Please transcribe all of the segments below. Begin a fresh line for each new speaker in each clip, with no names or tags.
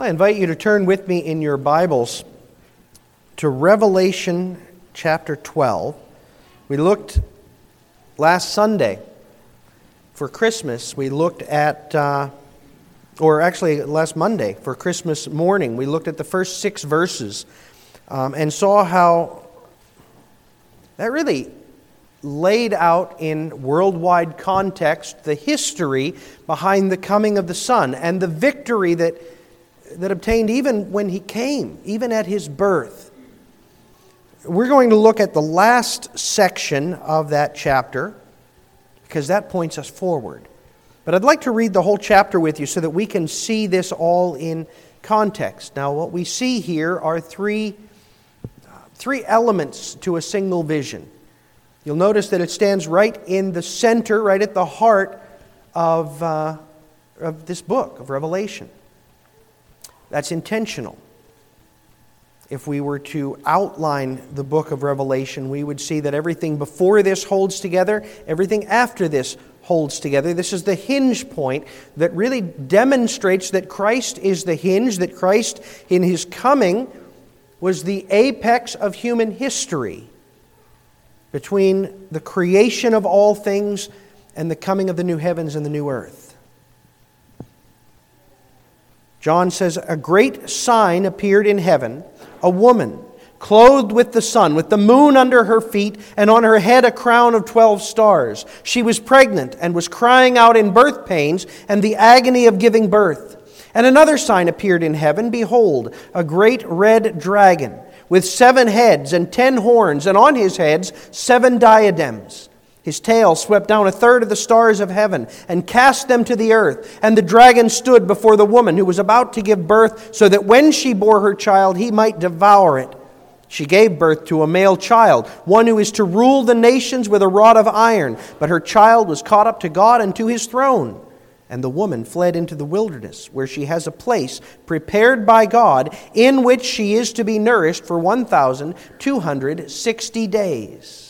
I invite you to turn with me in your Bibles to Revelation chapter 12. We looked last Sunday for Christmas, we looked at, uh, or actually last Monday for Christmas morning, we looked at the first six verses um, and saw how that really laid out in worldwide context the history behind the coming of the Son and the victory that, that obtained even when he came, even at his birth. We're going to look at the last section of that chapter because that points us forward. But I'd like to read the whole chapter with you so that we can see this all in context. Now, what we see here are three, three elements to a single vision. You'll notice that it stands right in the center, right at the heart of, uh, of this book of Revelation. That's intentional. If we were to outline the book of Revelation, we would see that everything before this holds together, everything after this holds together. This is the hinge point that really demonstrates that Christ is the hinge, that Christ in his coming was the apex of human history between the creation of all things and the coming of the new heavens and the new earth. John says, A great sign appeared in heaven a woman clothed with the sun, with the moon under her feet, and on her head a crown of twelve stars. She was pregnant and was crying out in birth pains and the agony of giving birth. And another sign appeared in heaven Behold, a great red dragon with seven heads and ten horns, and on his heads seven diadems. His tail swept down a third of the stars of heaven and cast them to the earth. And the dragon stood before the woman who was about to give birth, so that when she bore her child, he might devour it. She gave birth to a male child, one who is to rule the nations with a rod of iron. But her child was caught up to God and to his throne. And the woman fled into the wilderness, where she has a place prepared by God, in which she is to be nourished for 1,260 days.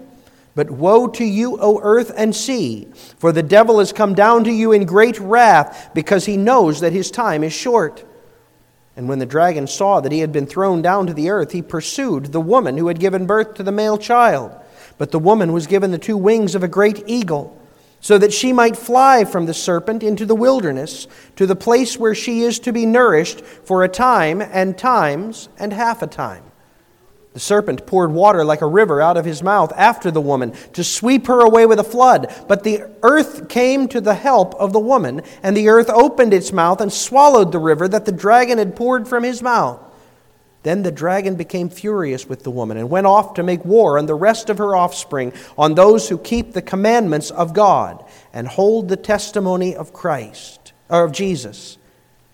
But woe to you, O earth and sea, for the devil has come down to you in great wrath, because he knows that his time is short. And when the dragon saw that he had been thrown down to the earth, he pursued the woman who had given birth to the male child. But the woman was given the two wings of a great eagle, so that she might fly from the serpent into the wilderness, to the place where she is to be nourished for a time and times and half a time. The serpent poured water like a river out of his mouth after the woman to sweep her away with a flood. But the earth came to the help of the woman, and the earth opened its mouth and swallowed the river that the dragon had poured from his mouth. Then the dragon became furious with the woman and went off to make war on the rest of her offspring, on those who keep the commandments of God and hold the testimony of Christ, or of Jesus.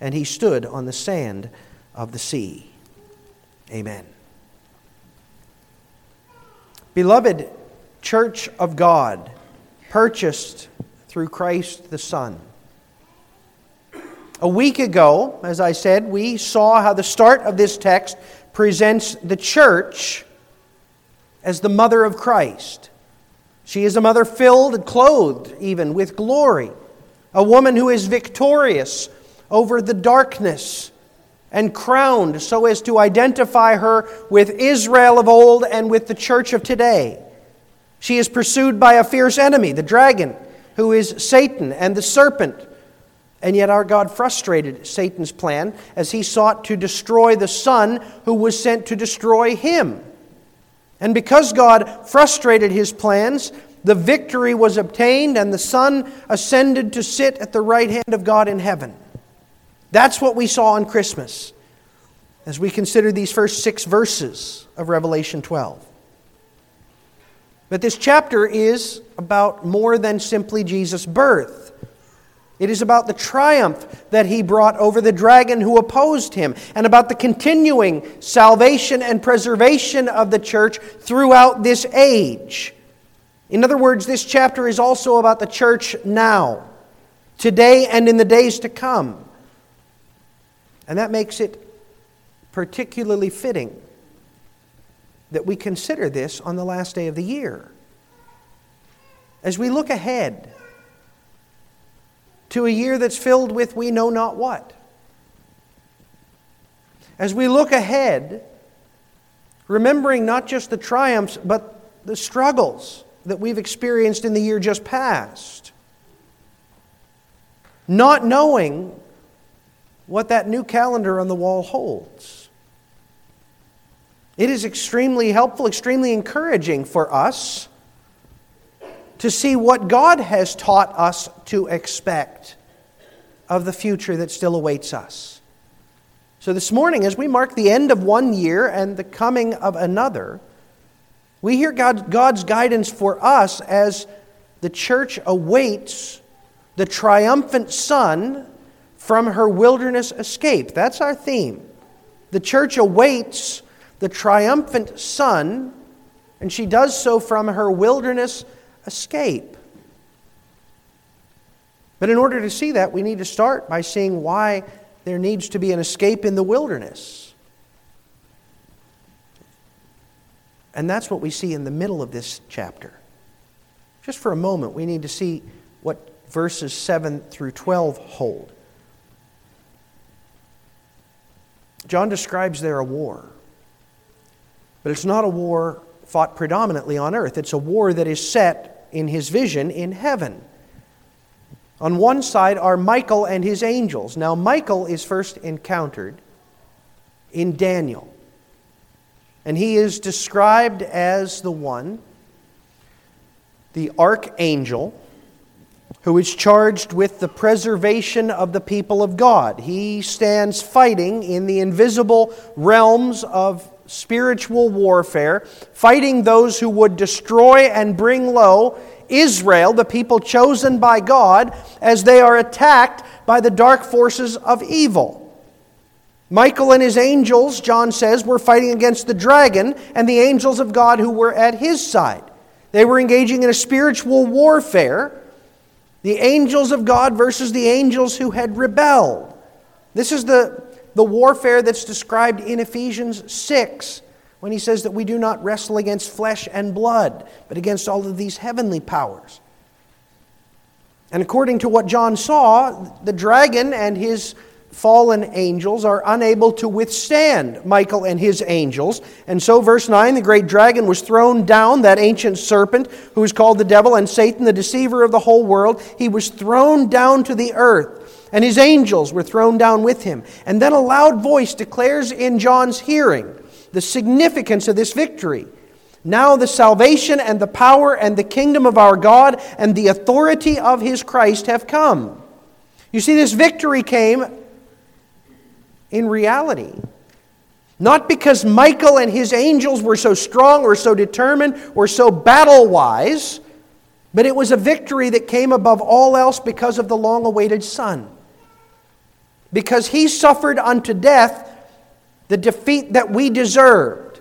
And he stood on the sand of the sea. Amen. Beloved church of God, purchased through Christ the Son. A week ago, as I said, we saw how the start of this text presents the church as the mother of Christ. She is a mother filled and clothed even with glory, a woman who is victorious over the darkness and crowned so as to identify her with Israel of old and with the church of today. She is pursued by a fierce enemy, the dragon, who is Satan and the serpent. And yet, our God frustrated Satan's plan as he sought to destroy the Son who was sent to destroy him. And because God frustrated his plans, the victory was obtained, and the Son ascended to sit at the right hand of God in heaven. That's what we saw on Christmas as we consider these first six verses of Revelation 12. But this chapter is about more than simply Jesus' birth. It is about the triumph that he brought over the dragon who opposed him, and about the continuing salvation and preservation of the church throughout this age. In other words, this chapter is also about the church now, today, and in the days to come. And that makes it particularly fitting that we consider this on the last day of the year. As we look ahead to a year that's filled with we know not what. As we look ahead, remembering not just the triumphs, but the struggles that we've experienced in the year just past, not knowing what that new calendar on the wall holds. It is extremely helpful, extremely encouraging for us to see what God has taught us to expect of the future that still awaits us. So, this morning, as we mark the end of one year and the coming of another, we hear God, God's guidance for us as the church awaits the triumphant Son from her wilderness escape. That's our theme. The church awaits the triumphant Son, and she does so from her wilderness escape. But in order to see that, we need to start by seeing why there needs to be an escape in the wilderness. And that's what we see in the middle of this chapter. Just for a moment, we need to see what verses 7 through 12 hold. John describes there a war. But it's not a war fought predominantly on earth, it's a war that is set in his vision in heaven. On one side are Michael and his angels. Now, Michael is first encountered in Daniel. And he is described as the one, the archangel, who is charged with the preservation of the people of God. He stands fighting in the invisible realms of spiritual warfare, fighting those who would destroy and bring low Israel, the people chosen by God, as they are attacked by the dark forces of evil. Michael and his angels, John says, were fighting against the dragon and the angels of God who were at his side. They were engaging in a spiritual warfare. The angels of God versus the angels who had rebelled. This is the the warfare that's described in Ephesians 6 when he says that we do not wrestle against flesh and blood, but against all of these heavenly powers. And according to what John saw, the dragon and his fallen angels are unable to withstand Michael and his angels. And so, verse 9 the great dragon was thrown down, that ancient serpent who is called the devil and Satan, the deceiver of the whole world. He was thrown down to the earth and his angels were thrown down with him. And then a loud voice declares in John's hearing the significance of this victory. Now the salvation and the power and the kingdom of our God and the authority of his Christ have come. You see, this victory came in reality. Not because Michael and his angels were so strong or so determined or so battle wise, but it was a victory that came above all else because of the long awaited Son because he suffered unto death the defeat that we deserved,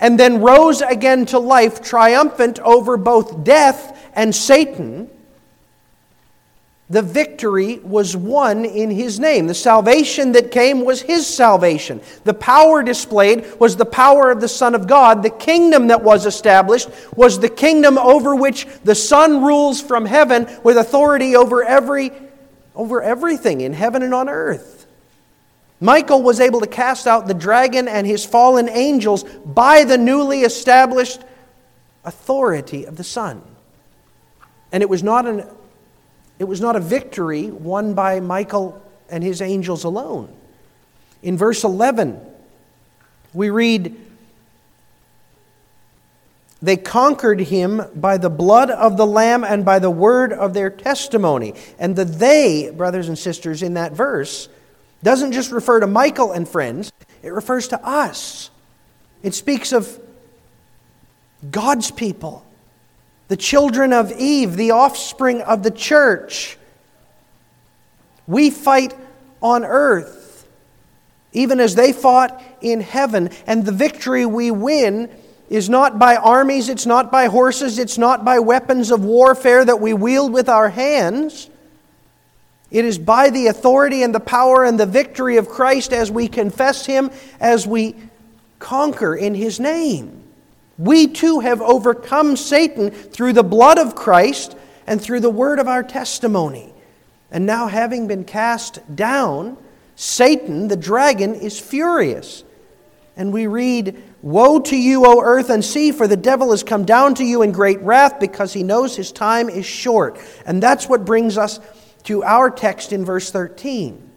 and then rose again to life, triumphant over both death and Satan. The victory was won in his name. The salvation that came was his salvation. The power displayed was the power of the Son of God. The kingdom that was established was the kingdom over which the Son rules from heaven with authority over every over everything in heaven and on earth. Michael was able to cast out the dragon and his fallen angels by the newly established authority of the Son. And it was not, an, it was not a victory won by Michael and his angels alone. In verse 11, we read, they conquered him by the blood of the Lamb and by the word of their testimony. And the they, brothers and sisters, in that verse doesn't just refer to Michael and friends, it refers to us. It speaks of God's people, the children of Eve, the offspring of the church. We fight on earth, even as they fought in heaven, and the victory we win is not by armies, it's not by horses, it's not by weapons of warfare that we wield with our hands. It is by the authority and the power and the victory of Christ as we confess Him, as we conquer in His name. We too have overcome Satan through the blood of Christ and through the word of our testimony. And now, having been cast down, Satan, the dragon, is furious. And we read, Woe to you, O earth and sea, for the devil has come down to you in great wrath because he knows his time is short. And that's what brings us to our text in verse 13.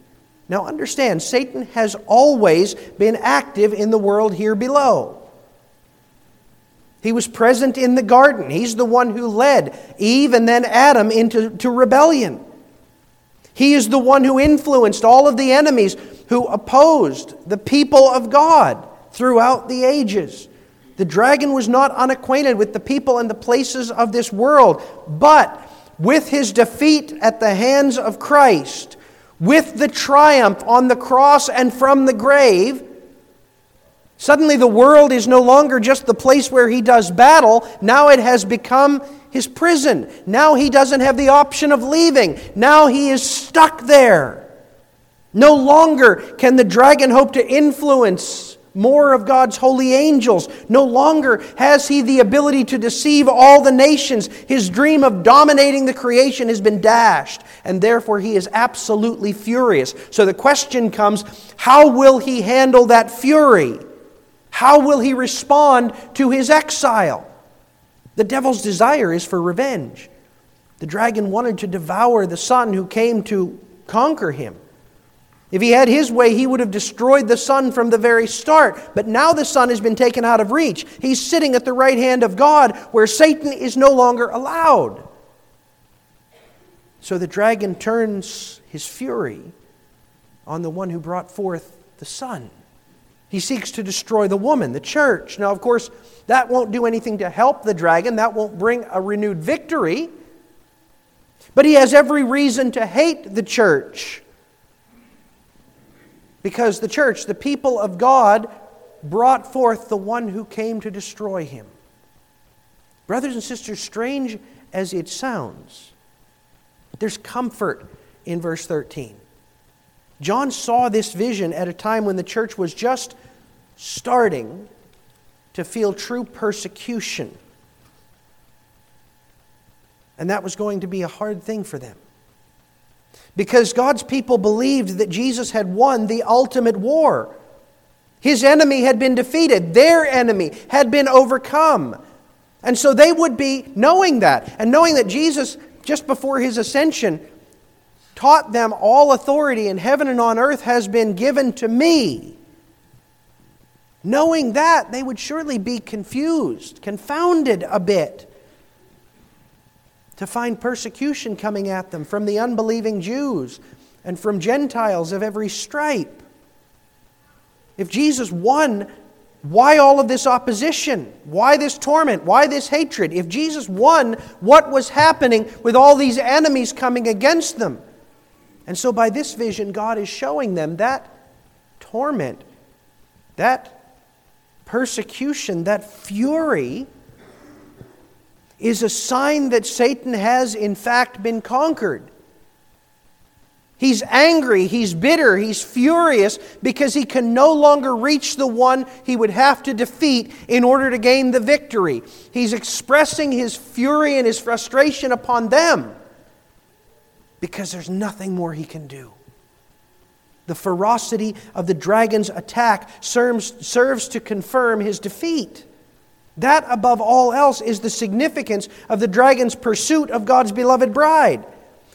Now understand, Satan has always been active in the world here below. He was present in the garden. He's the one who led Eve and then Adam into to rebellion. He is the one who influenced all of the enemies who opposed the people of God throughout the ages. The dragon was not unacquainted with the people and the places of this world, but with his defeat at the hands of Christ, with the triumph on the cross and from the grave, suddenly the world is no longer just the place where he does battle, now it has become his prison. Now he doesn't have the option of leaving, now he is stuck there. No longer can the dragon hope to influence more of God's holy angels. No longer has he the ability to deceive all the nations. His dream of dominating the creation has been dashed, and therefore he is absolutely furious. So the question comes how will he handle that fury? How will he respond to his exile? The devil's desire is for revenge. The dragon wanted to devour the son who came to conquer him. If he had his way, he would have destroyed the Son from the very start. But now the Son has been taken out of reach. He's sitting at the right hand of God where Satan is no longer allowed. So the dragon turns his fury on the one who brought forth the Son. He seeks to destroy the woman, the church. Now, of course, that won't do anything to help the dragon, that won't bring a renewed victory. But he has every reason to hate the church because the church, the people of God, brought forth the one who came to destroy him. Brothers and sisters, strange as it sounds, there's comfort in verse 13. John saw this vision at a time when the church was just starting to feel true persecution. And that was going to be a hard thing for them because God's people believed that Jesus had won the ultimate war. His enemy had been defeated, their enemy had been overcome. And so they would be knowing that, and knowing that Jesus, just before his ascension, taught them all authority in heaven and on earth has been given to me. Knowing that, they would surely be confused, confounded a bit to find persecution coming at them from the unbelieving Jews and from Gentiles of every stripe. If Jesus won, why all of this opposition? Why this torment? Why this hatred? If Jesus won, what was happening with all these enemies coming against them? And so, by this vision, God is showing them that torment, that persecution, that fury is a sign that Satan has, in fact, been conquered. He's angry, he's bitter, he's furious because he can no longer reach the one he would have to defeat in order to gain the victory. He's expressing his fury and his frustration upon them because there's nothing more he can do. The ferocity of the dragon's attack serves, serves to confirm his defeat. That, above all else, is the significance of the dragon's pursuit of God's beloved bride.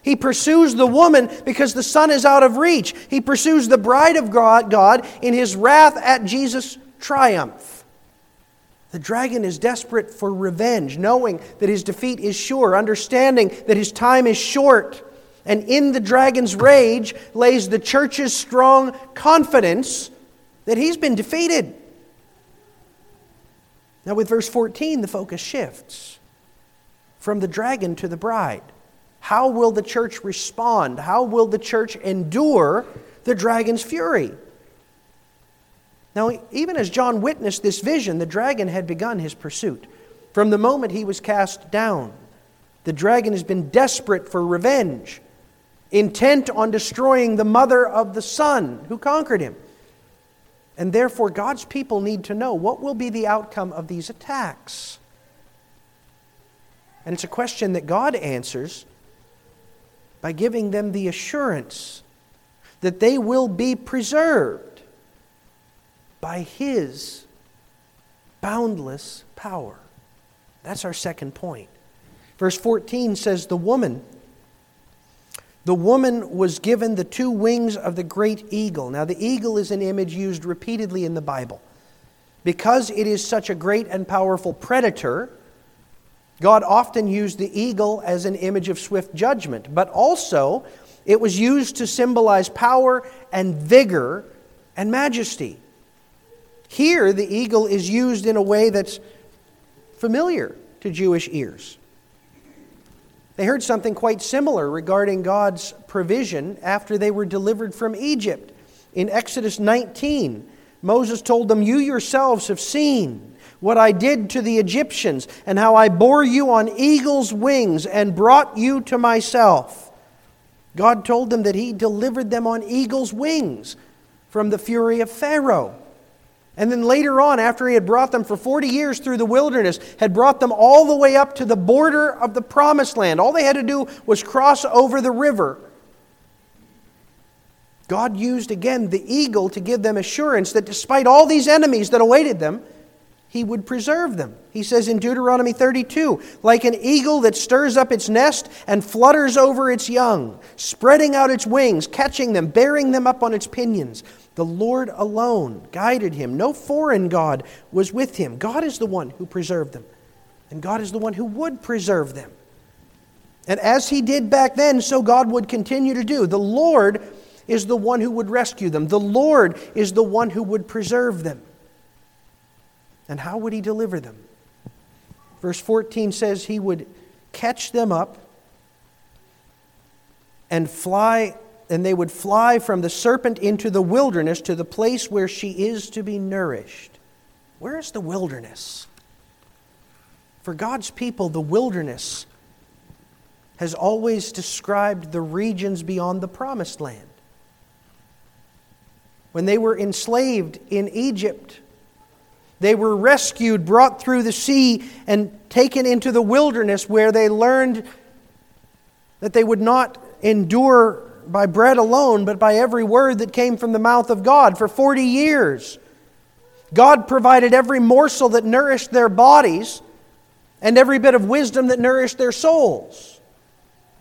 He pursues the woman because the son is out of reach. He pursues the bride of God in his wrath at Jesus' triumph. The dragon is desperate for revenge, knowing that his defeat is sure, understanding that his time is short. And in the dragon's rage lays the church's strong confidence that he's been defeated. Now, with verse 14, the focus shifts from the dragon to the bride. How will the church respond? How will the church endure the dragon's fury? Now, even as John witnessed this vision, the dragon had begun his pursuit. From the moment he was cast down, the dragon has been desperate for revenge, intent on destroying the mother of the son who conquered him. And therefore, God's people need to know what will be the outcome of these attacks. And it's a question that God answers by giving them the assurance that they will be preserved by His boundless power. That's our second point. Verse 14 says, The woman. The woman was given the two wings of the great eagle. Now, the eagle is an image used repeatedly in the Bible. Because it is such a great and powerful predator, God often used the eagle as an image of swift judgment, but also it was used to symbolize power and vigor and majesty. Here, the eagle is used in a way that's familiar to Jewish ears. They heard something quite similar regarding God's provision after they were delivered from Egypt. In Exodus 19, Moses told them, You yourselves have seen what I did to the Egyptians, and how I bore you on eagle's wings and brought you to myself. God told them that He delivered them on eagle's wings from the fury of Pharaoh. And then later on, after he had brought them for 40 years through the wilderness, had brought them all the way up to the border of the promised land. All they had to do was cross over the river. God used again the eagle to give them assurance that despite all these enemies that awaited them, he would preserve them. He says in Deuteronomy 32 like an eagle that stirs up its nest and flutters over its young, spreading out its wings, catching them, bearing them up on its pinions. The Lord alone guided him. No foreign God was with him. God is the one who preserved them, and God is the one who would preserve them. And as he did back then, so God would continue to do. The Lord is the one who would rescue them, the Lord is the one who would preserve them. And how would he deliver them? Verse 14 says he would catch them up and fly and they would fly from the serpent into the wilderness to the place where she is to be nourished. Where is the wilderness? For God's people, the wilderness has always described the regions beyond the promised land. When they were enslaved in Egypt, they were rescued, brought through the sea, and taken into the wilderness where they learned that they would not endure by bread alone, but by every word that came from the mouth of God for 40 years. God provided every morsel that nourished their bodies and every bit of wisdom that nourished their souls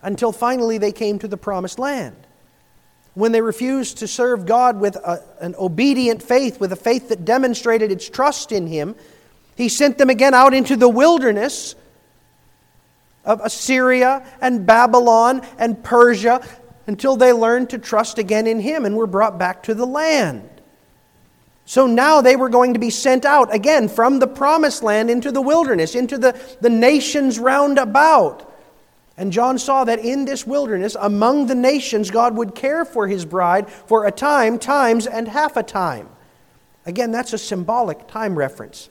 until finally they came to the promised land. When they refused to serve God with a, an obedient faith, with a faith that demonstrated its trust in Him, He sent them again out into the wilderness of Assyria and Babylon and Persia until they learned to trust again in Him and were brought back to the land. So now they were going to be sent out again from the promised land into the wilderness, into the, the nations round about. And John saw that in this wilderness, among the nations, God would care for his bride for a time, times, and half a time. Again, that's a symbolic time reference,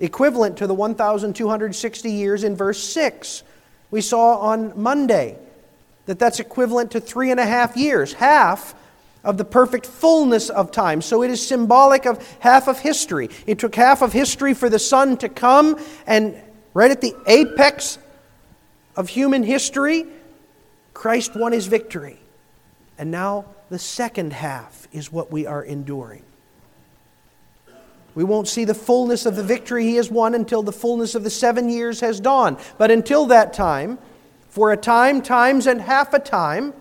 equivalent to the 1,260 years in verse 6 we saw on Monday that that's equivalent to three and a half years, half of the perfect fullness of time. So it is symbolic of half of history. It took half of history for the Son to come, and right at the apex of human history, Christ won his victory. And now the second half is what we are enduring. We won't see the fullness of the victory he has won until the fullness of the seven years has dawned. But until that time, for a time, times, and half a time,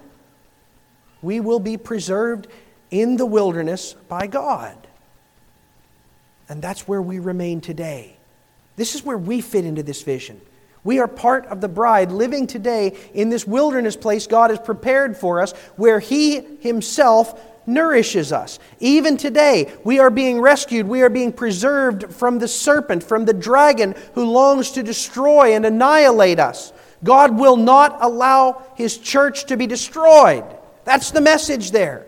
we will be preserved in the wilderness by God. And that's where we remain today. This is where we fit into this vision. We are part of the bride living today in this wilderness place God has prepared for us where He Himself nourishes us. Even today, we are being rescued, we are being preserved from the serpent, from the dragon who longs to destroy and annihilate us. God will not allow His church to be destroyed. That's the message there.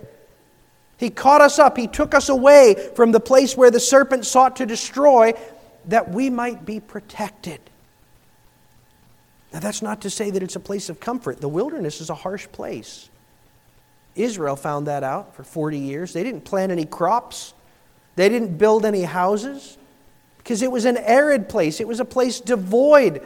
He caught us up, He took us away from the place where the serpent sought to destroy that we might be protected. Now, that's not to say that it's a place of comfort. The wilderness is a harsh place. Israel found that out for 40 years. They didn't plant any crops, they didn't build any houses because it was an arid place. It was a place devoid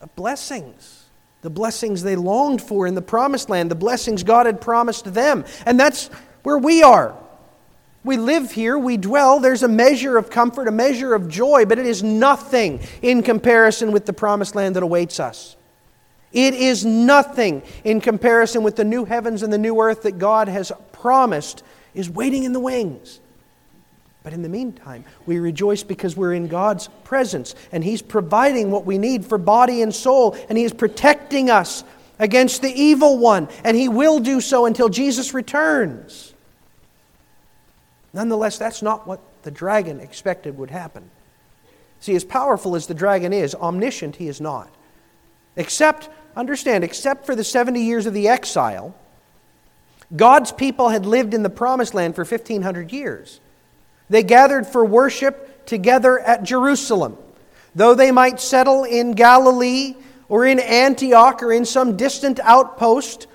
of blessings. The blessings they longed for in the promised land, the blessings God had promised them. And that's where we are. We live here, we dwell. There's a measure of comfort, a measure of joy, but it is nothing in comparison with the promised land that awaits us. It is nothing in comparison with the new heavens and the new earth that God has promised is waiting in the wings. But in the meantime, we rejoice because we're in God's presence and He's providing what we need for body and soul, and He is protecting us against the evil one, and He will do so until Jesus returns. Nonetheless, that's not what the dragon expected would happen. See, as powerful as the dragon is, omniscient he is not. Except, understand, except for the 70 years of the exile, God's people had lived in the promised land for 1,500 years. They gathered for worship together at Jerusalem. Though they might settle in Galilee or in Antioch or in some distant outpost,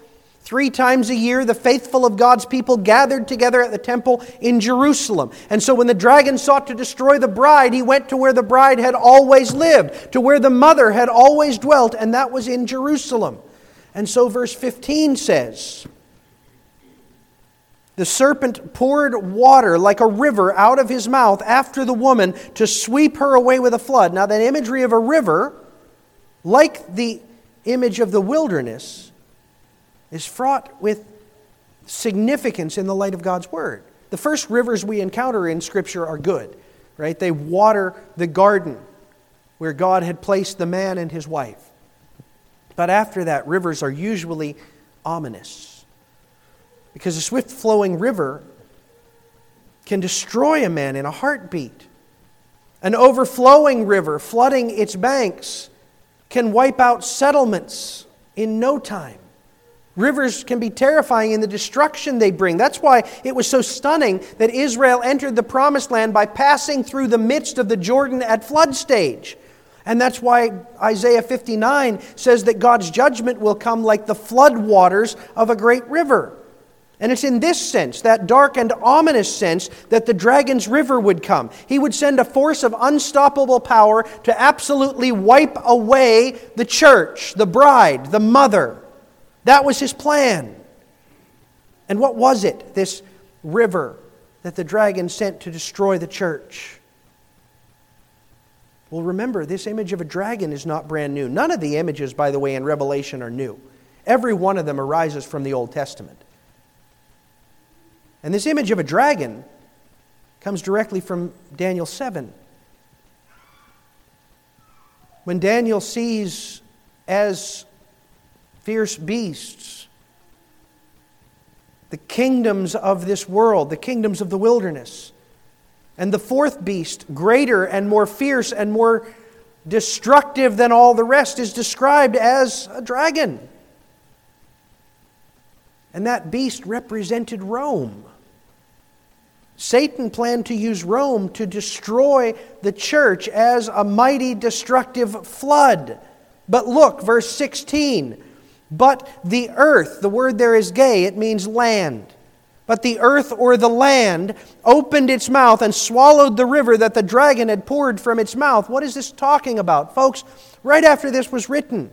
Three times a year, the faithful of God's people gathered together at the temple in Jerusalem. And so when the dragon sought to destroy the bride, he went to where the bride had always lived, to where the mother had always dwelt, and that was in Jerusalem. And so verse 15 says, the serpent poured water like a river out of his mouth after the woman to sweep her away with a flood. Now, that imagery of a river, like the image of the wilderness, is fraught with significance in the light of God's Word. The first rivers we encounter in Scripture are good, right? They water the garden where God had placed the man and his wife. But after that, rivers are usually ominous. Because a swift flowing river can destroy a man in a heartbeat. An overflowing river, flooding its banks, can wipe out settlements in no time. Rivers can be terrifying in the destruction they bring. That's why it was so stunning that Israel entered the promised land by passing through the midst of the Jordan at flood stage. And that's why Isaiah 59 says that God's judgment will come like the flood waters of a great river. And it's in this sense, that dark and ominous sense, that the dragon's river would come. He would send a force of unstoppable power to absolutely wipe away the church, the bride, the mother. That was his plan. And what was it, this river that the dragon sent to destroy the church? Well, remember, this image of a dragon is not brand new. None of the images, by the way, in Revelation are new. Every one of them arises from the Old Testament. And this image of a dragon comes directly from Daniel 7. When Daniel sees as fierce beasts, the kingdoms of this world, the kingdoms of the wilderness. And the fourth beast, greater and more fierce and more destructive than all the rest, is described as a dragon. And that beast represented Rome. Satan planned to use Rome to destroy the church as a mighty destructive flood. But look, verse 16 but the earth, the word there is ge, it means land. But the earth or the land opened its mouth and swallowed the river that the dragon had poured from its mouth. What is this talking about? Folks, right after this was written,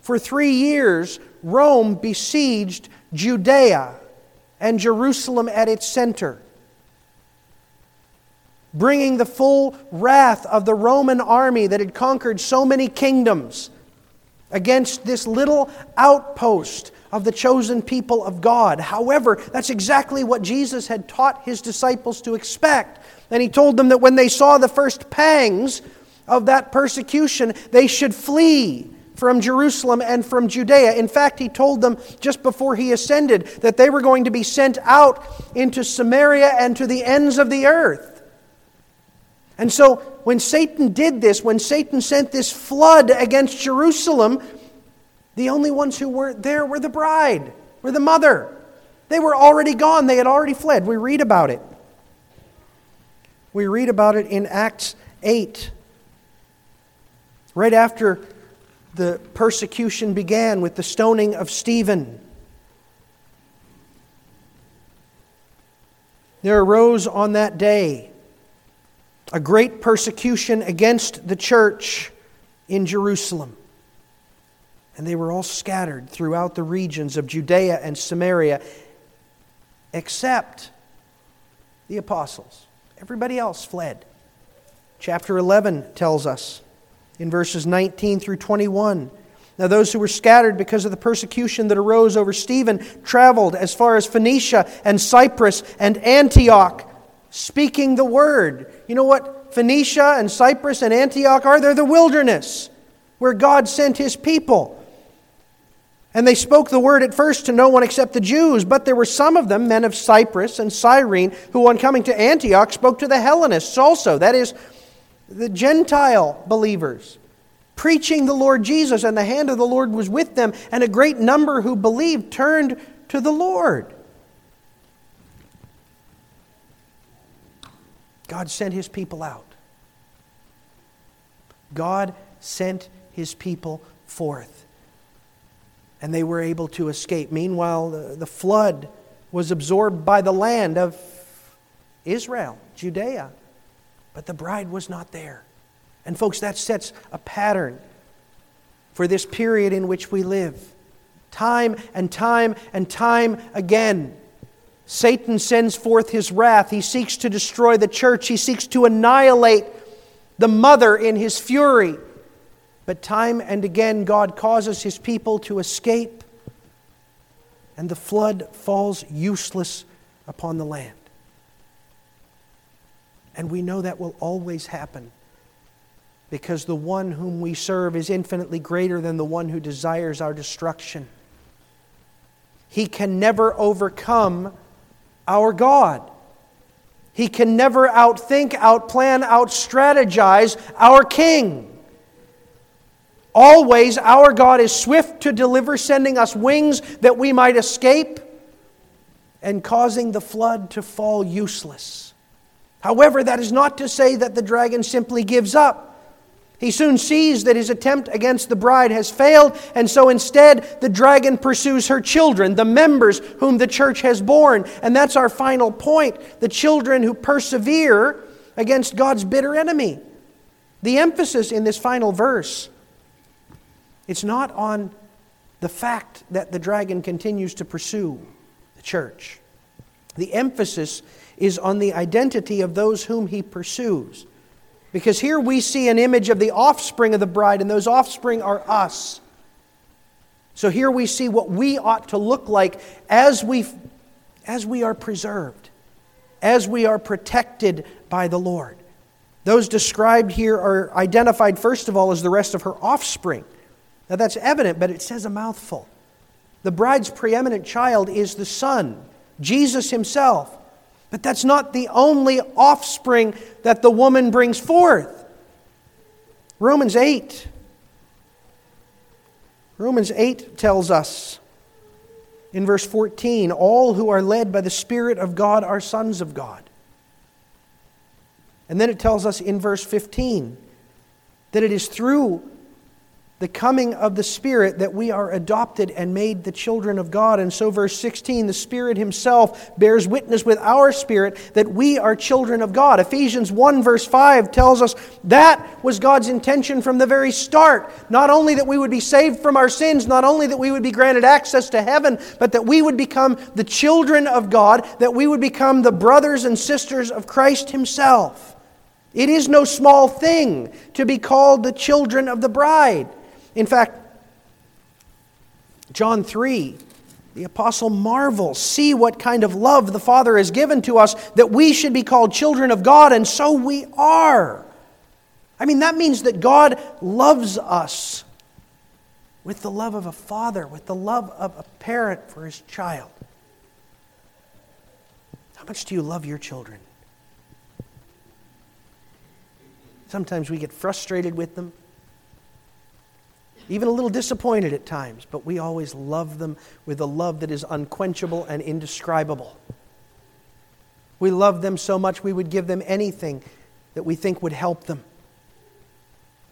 for three years, Rome besieged Judea and Jerusalem at its center, bringing the full wrath of the Roman army that had conquered so many kingdoms against this little outpost of the chosen people of God. However, that's exactly what Jesus had taught his disciples to expect. And he told them that when they saw the first pangs of that persecution, they should flee from Jerusalem and from Judea. In fact, he told them just before he ascended that they were going to be sent out into Samaria and to the ends of the earth. And so, when Satan did this, when Satan sent this flood against Jerusalem, the only ones who weren't there were the bride, were the mother. They were already gone, they had already fled. We read about it. We read about it in Acts 8. Right after the persecution began with the stoning of Stephen. There arose on that day a great persecution against the church in Jerusalem. And they were all scattered throughout the regions of Judea and Samaria, except the apostles. Everybody else fled. Chapter 11 tells us in verses 19 through 21. Now, those who were scattered because of the persecution that arose over Stephen traveled as far as Phoenicia and Cyprus and Antioch, speaking the word. You know what Phoenicia and Cyprus and Antioch are? They're the wilderness where God sent his people. And they spoke the word at first to no one except the Jews, but there were some of them, men of Cyprus and Cyrene, who on coming to Antioch spoke to the Hellenists also, that is, the Gentile believers, preaching the Lord Jesus, and the hand of the Lord was with them, and a great number who believed turned to the Lord. God sent his people out. God sent his people forth. And they were able to escape. Meanwhile, the, flood was absorbed by the land of Israel, Judea. But the bride was not there. And, folks, that sets a pattern for this period in which we live. Time and time and time again, Satan sends forth his wrath. He seeks to destroy the church, he seeks to annihilate the mother in his fury. But time and again, God causes his people to escape, and the flood falls useless upon the land. And we know that will always happen because the one whom we serve is infinitely greater than the one who desires our destruction. He can never overcome our God. He can never outthink, outplan, outstrategize our King. Always, our God is swift to deliver, sending us wings that we might escape and causing the flood to fall useless. However, that is not to say that the dragon simply gives up. He soon sees that his attempt against the bride has failed, and so instead the dragon pursues her children, the members whom the church has borne. And that's our final point the children who persevere against God's bitter enemy. The emphasis in this final verse it's not on the fact that the dragon continues to pursue the church. The emphasis is on the identity of those whom he pursues. Because here we see an image of the offspring of the bride, and those offspring are us. So here we see what we ought to look like as we, as we are preserved, as we are protected by the Lord. Those described here are identified, first of all, as the rest of her offspring. Now that's evident, but it says a mouthful. The bride's preeminent child is the Son, Jesus Himself. But that's not the only offspring that the woman brings forth. Romans 8. Romans 8 tells us in verse 14 all who are led by the Spirit of God are sons of God. And then it tells us in verse 15 that it is through the coming of the Spirit that we are adopted and made the children of God. And so, verse 16, the Spirit Himself bears witness with our spirit that we are children of God. Ephesians 1, verse 5 tells us that was God's intention from the very start. Not only that we would be saved from our sins, not only that we would be granted access to heaven, but that we would become the children of God, that we would become the brothers and sisters of Christ Himself. It is no small thing to be called the children of the bride. In fact, John 3, the apostle marvels. See what kind of love the Father has given to us that we should be called children of God, and so we are. I mean, that means that God loves us with the love of a father, with the love of a parent for his child. How much do you love your children? Sometimes we get frustrated with them, even a little disappointed at times, but we always love them with a love that is unquenchable and indescribable. We love them so much we would give them anything that we think would help them.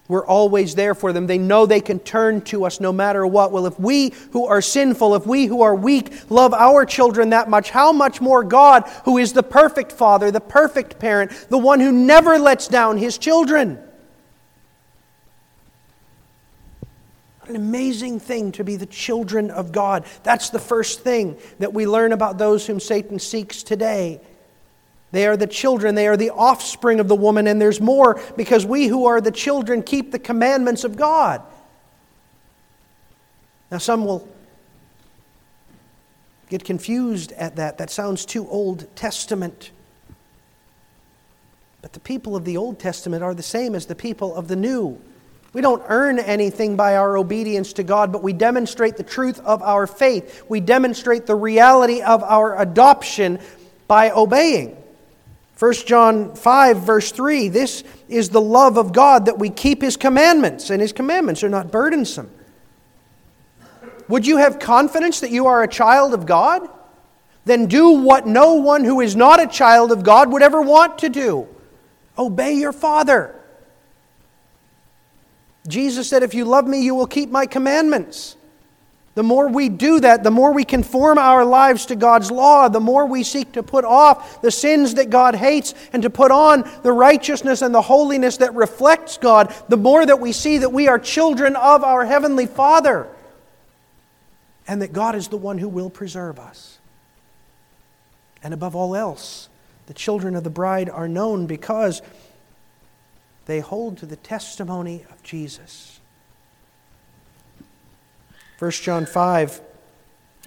We're always there for them. They know they can turn to us no matter what. Well, if we who are sinful, if we who are weak love our children that much, how much more God, who is the perfect father, the perfect parent, the one who never lets down his children? An amazing thing to be the children of God. That's the first thing that we learn about those whom Satan seeks today. They are the children, they are the offspring of the woman, and there's more because we who are the children keep the commandments of God. Now, some will get confused at that. That sounds too Old Testament. But the people of the Old Testament are the same as the people of the New. We don't earn anything by our obedience to God, but we demonstrate the truth of our faith. We demonstrate the reality of our adoption by obeying. 1 John 5, verse 3 this is the love of God that we keep His commandments, and His commandments are not burdensome. Would you have confidence that you are a child of God? Then do what no one who is not a child of God would ever want to do obey your Father. Jesus said, If you love me, you will keep my commandments. The more we do that, the more we conform our lives to God's law, the more we seek to put off the sins that God hates and to put on the righteousness and the holiness that reflects God, the more that we see that we are children of our Heavenly Father and that God is the one who will preserve us. And above all else, the children of the bride are known because they hold to the testimony of Jesus. 1 John 5,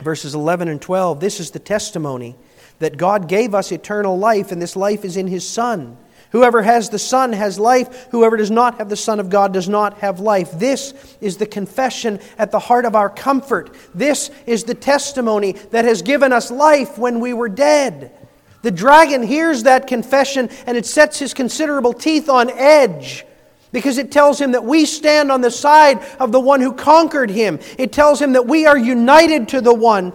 verses 11 and 12. This is the testimony that God gave us eternal life, and this life is in His Son. Whoever has the Son has life. Whoever does not have the Son of God does not have life. This is the confession at the heart of our comfort. This is the testimony that has given us life when we were dead. The dragon hears that confession and it sets his considerable teeth on edge because it tells him that we stand on the side of the one who conquered him. It tells him that we are united to the one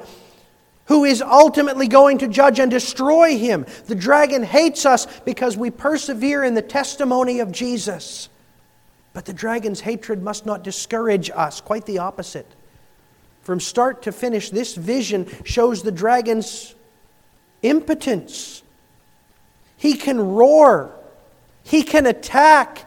who is ultimately going to judge and destroy him. The dragon hates us because we persevere in the testimony of Jesus. But the dragon's hatred must not discourage us, quite the opposite. From start to finish, this vision shows the dragon's impotence. He can roar, he can attack,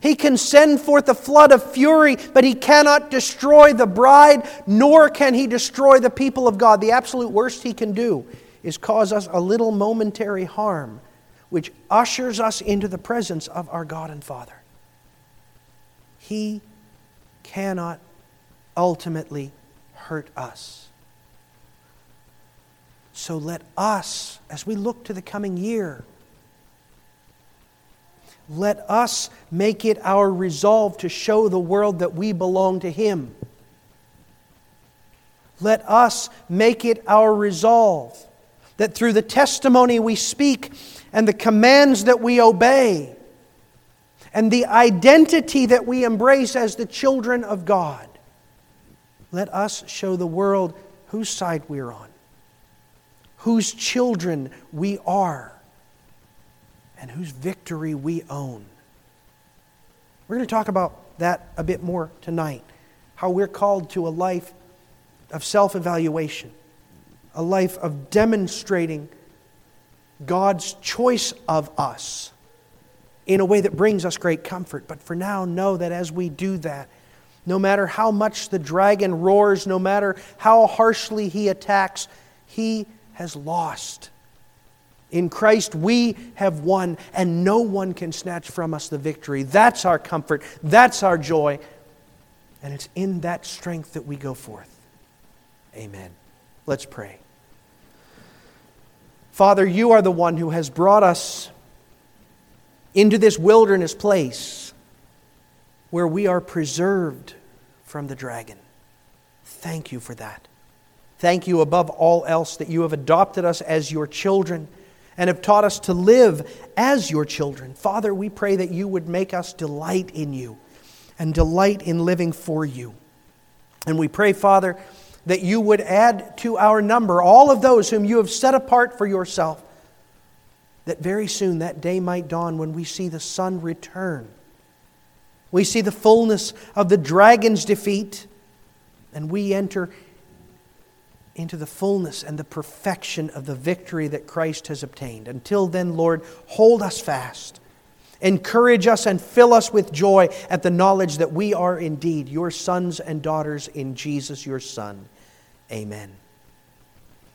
he can send forth a flood of fury, but he cannot destroy the bride, nor can he destroy the people of God. The absolute worst he can do is cause us a little momentary harm, which ushers us into the presence of our God and Father. He cannot ultimately hurt us. So let us, as we look to the coming year, let us make it our resolve to show the world that we belong to Him. Let us make it our resolve that through the testimony we speak and the commands that we obey and the identity that we embrace as the children of God, let us show the world whose side we're on, whose children we are and whose victory we own. We're going to talk about that a bit more tonight. How we're called to a life of self evaluation, a life of demonstrating God's choice of us in a way that brings us great comfort. But for now, know that as we do that, no matter how much the dragon roars, no matter how harshly he attacks, he has lost. In Christ, we have won, and no one can snatch from us the victory. That's our comfort. That's our joy. And it's in that strength that we go forth. Amen. Let's pray. Father, you are the one who has brought us into this wilderness place where we are preserved from the dragon. Thank you for that. Thank you above all else that you have adopted us as your children and have taught us to live as your children. Father, we pray that you would make us delight in you and delight in living for you. And we pray, Father, that you would add to our number all of those whom you have set apart for yourself, that very soon that day might dawn when we see the sun return. We see the fullness of the dragon's defeat, and we enter into the fullness and the perfection of the victory that Christ has obtained. Until then, Lord, hold us fast. Encourage us and fill us with joy at the knowledge that we are indeed your sons and daughters in Jesus, your Son. Amen.